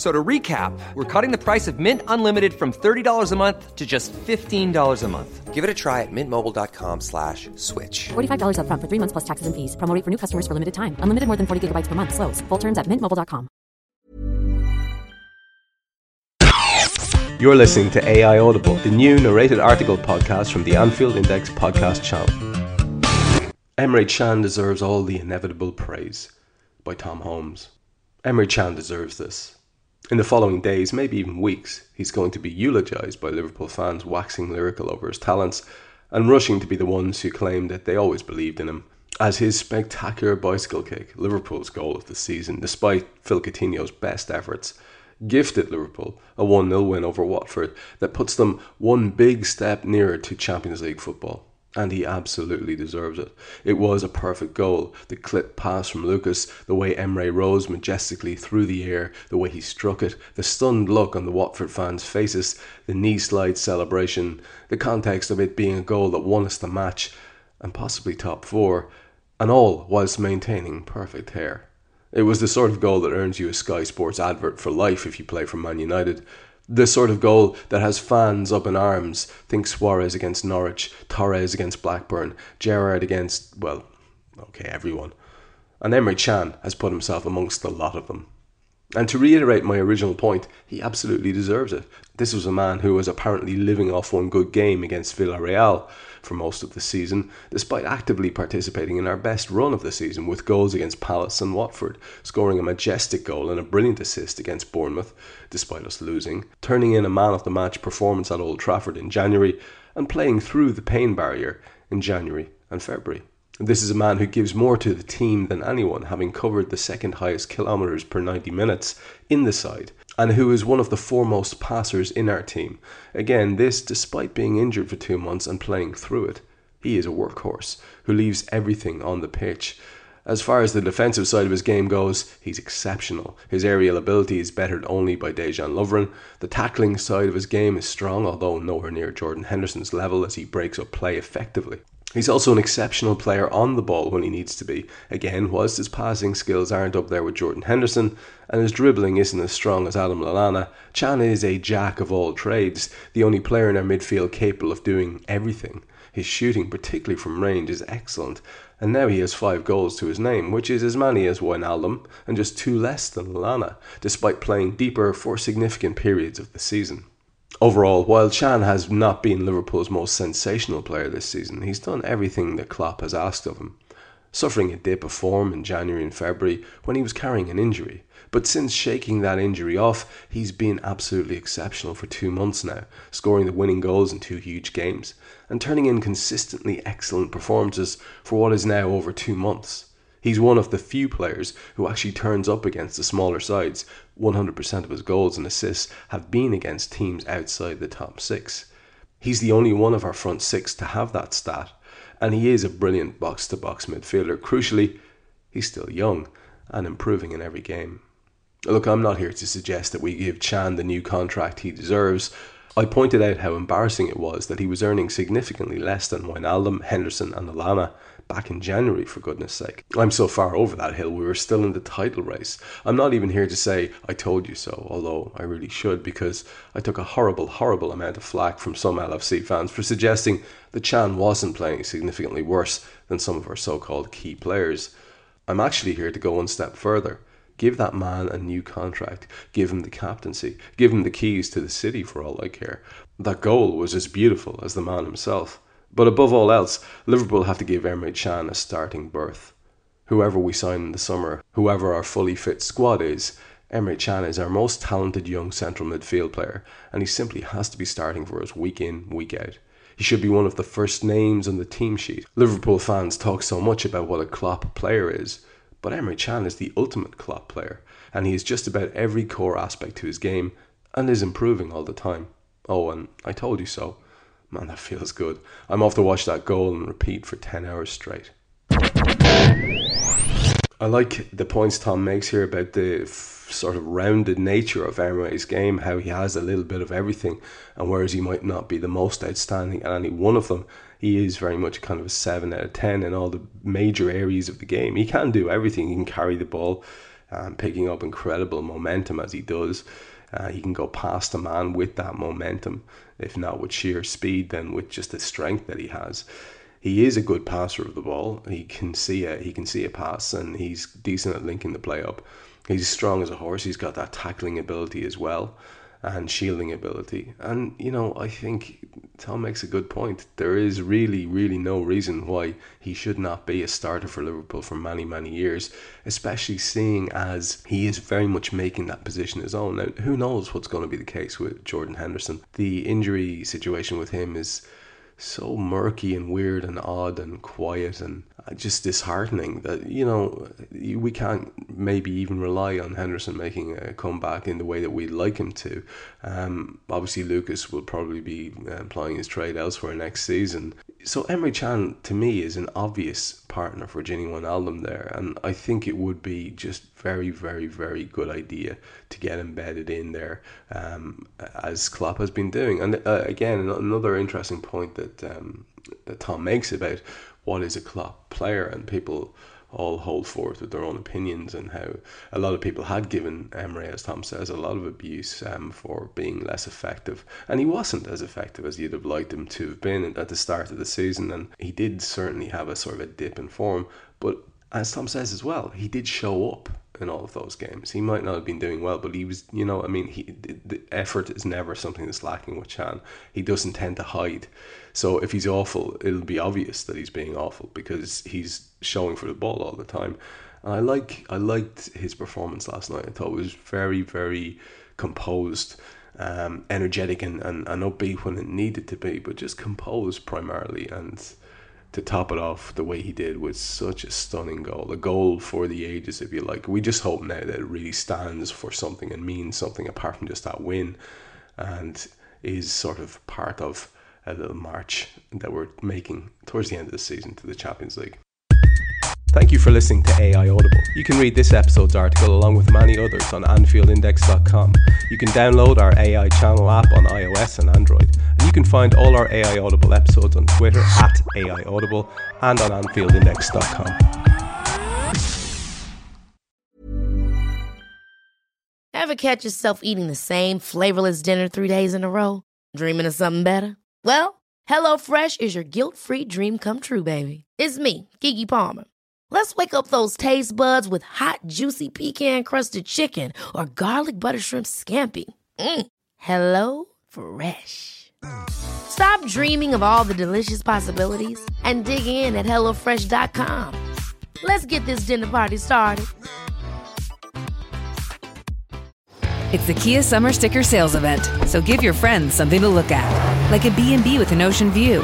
F- So to recap, we're cutting the price of Mint Unlimited from $30 a month to just $15 a month. Give it a try at mintmobile.com slash switch. $45 upfront for three months plus taxes and fees. Promo rate for new customers for limited time. Unlimited more than 40 gigabytes per month. Slows. Full terms at mintmobile.com. You're listening to AI Audible, the new narrated article podcast from the Anfield Index podcast channel. Emre Can deserves all the inevitable praise by Tom Holmes. Emre Can deserves this. In the following days, maybe even weeks, he's going to be eulogised by Liverpool fans waxing lyrical over his talents and rushing to be the ones who claim that they always believed in him. As his spectacular bicycle kick, Liverpool's goal of the season, despite Phil Coutinho's best efforts, gifted Liverpool a 1 0 win over Watford that puts them one big step nearer to Champions League football. And he absolutely deserves it. It was a perfect goal. The clip pass from Lucas, the way Emre rose majestically through the air, the way he struck it, the stunned look on the Watford fans' faces, the knee slide celebration, the context of it being a goal that won us the match and possibly top four, and all whilst maintaining perfect hair. It was the sort of goal that earns you a Sky Sports advert for life if you play for Man United. The sort of goal that has fans up in arms. Think Suarez against Norwich, Torres against Blackburn, Gerrard against, well, okay, everyone. And Emre Can has put himself amongst a lot of them. And to reiterate my original point, he absolutely deserves it. This was a man who was apparently living off one good game against Villarreal for most of the season, despite actively participating in our best run of the season with goals against Palace and Watford, scoring a majestic goal and a brilliant assist against Bournemouth, despite us losing, turning in a man of the match performance at Old Trafford in January, and playing through the pain barrier in January and February. This is a man who gives more to the team than anyone, having covered the second highest kilometres per 90 minutes in the side, and who is one of the foremost passers in our team. Again, this despite being injured for two months and playing through it. He is a workhorse who leaves everything on the pitch. As far as the defensive side of his game goes, he's exceptional. His aerial ability is bettered only by Dejan Lovren. The tackling side of his game is strong, although nowhere near Jordan Henderson's level as he breaks up play effectively. He's also an exceptional player on the ball when he needs to be. Again, whilst his passing skills aren't up there with Jordan Henderson and his dribbling isn't as strong as Adam Lallana, Can is a jack of all trades, the only player in our midfield capable of doing everything. His shooting, particularly from range, is excellent, and now he has five goals to his name, which is as many as Wijnaldum and just two less than Lallana, despite playing deeper for significant periods of the season. Overall, while Can has not been Liverpool's most sensational player this season, he's done everything that Klopp has asked of him. Suffering a dip of form in January and February when he was carrying an injury, but since shaking that injury off, he's been absolutely exceptional for two months now, scoring the winning goals in two huge games, and turning in consistently excellent performances for what is now over two months. He's one of the few players who actually turns up against the smaller sides. 100% of his goals and assists have been against teams outside the top six. He's the only one of our front six to have that stat, and he is a brilliant box to box midfielder. Crucially, he's still young and improving in every game. Look, I'm not here to suggest that we give Can the new contract he deserves. I pointed out how embarrassing it was that he was earning significantly less than Wijnaldum, Henderson, and Lallana back in January, for goodness sake. I'm so far over that hill, we were still in the title race. I'm not even here to say, I told you so, although I really should, because I took a horrible, horrible amount of flack from some LFC fans for suggesting that Can wasn't playing significantly worse than some of our so called key players. I'm actually here to go one step further. Give that man a new contract. Give him the captaincy. Give him the keys to the city for all I care. That goal was as beautiful as the man himself. But above all else, Liverpool have to give Emre Can a starting berth. whoever we sign in the summer, whoever our fully fit squad is, Emre Can is our most talented young central midfield player, and he simply has to be starting for us week in, week out. He should be one of the first names on the team sheet. Liverpool fans talk so much about what a Klopp player is, but Emre Can is the ultimate Klopp player, and he is just about every core aspect to his game and is improving all the time. Oh, and I told you so. Man, that feels good. I'm off to watch that goal and repeat for 10 hours straight. I like the points Tom makes here about the f- sort of rounded nature of Emre's game, how he has a little bit of everything, and whereas he might not be the most outstanding at any one of them, he is very much kind of a 7 out of 10 in all the major areas of the game. He can do everything, he can carry the ball, um, picking up incredible momentum as he does. Uh, he can go past a man with that momentum, if not with sheer speed, then with just the strength that he has he is a good passer of the ball. He can see a he can see a pass, and he's decent at linking the play up. He's strong as a horse. He's got that tackling ability as well, and shielding ability. And you know, I think Tom makes a good point. There is really, really no reason why he should not be a starter for Liverpool for many, many years. Especially seeing as he is very much making that position his own. Now, who knows what's going to be the case with Jordan Henderson? The injury situation with him is so murky and weird and odd and quiet and just disheartening that you know we can't maybe even rely on Henderson making a comeback in the way that we'd like him to. Um, obviously, Lucas will probably be employing his trade elsewhere next season. So Emre Can to me is an obvious partner for Gini Wijnaldum there, and I think it would be just very, very, very good idea to get embedded in there, um, as Klopp has been doing. And uh, again, another interesting point that um, that Tom makes about what is a Klopp player, and people all hold forth with their own opinions and how a lot of people had given Emre, as Tom says, a lot of abuse um, for being less effective. And he wasn't as effective as you'd have liked him to have been at the start of the season. And he did certainly have a sort of a dip in form. But as Tom says as well, he did show up in all of those games. He might not have been doing well, but he was, you know, I mean, he the effort is never something that's lacking with Can. He doesn't tend to hide. So if he's awful, it'll be obvious that he's being awful because he's showing for the ball all the time. And I like I liked his performance last night. I thought it was very very composed, um, energetic, and, and, and upbeat when it needed to be, but just composed primarily and to top it off the way he did with such a stunning goal, a goal for the ages, if you like. We just hope now that it really stands for something and means something apart from just that win, and is sort of part of a little march that we're making towards the end of the season to the Champions League. Thank you for listening to AI Audible. You can read this episode's article along with many others on AnfieldIndex.com. You can download our AI channel app on iOS and Android. You can find all our AI Audible episodes on Twitter at AI Audible and on AnfieldIndex.com. Ever catch yourself eating the same flavorless dinner three days in a row? Dreaming of something better? Well, HelloFresh is your guilt free dream come true, baby. It's me, Keke Palmer. Let's wake up those taste buds with hot, juicy pecan crusted chicken or garlic butter shrimp scampi. Mm. Hello Fresh. Stop dreaming of all the delicious possibilities and dig in at HelloFresh.com. Let's get this dinner party started. It's the Kia Summer Sticker Sales Event, so give your friends something to look at, like a B&B with an ocean view,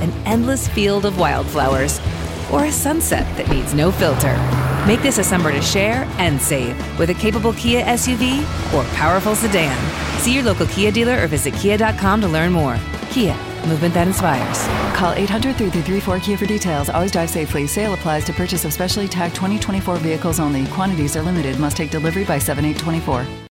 an endless field of wildflowers or a sunset that needs no filter. Make this a summer to share and save with a capable Kia SUV or powerful sedan. See your local Kia dealer or visit kia.com to learn more. Kia, movement that inspires. Call 800 334 Kia for details. Always drive safely. Sale applies to purchase of specially tagged 2024 vehicles only. Quantities are limited. Must take delivery by 7824.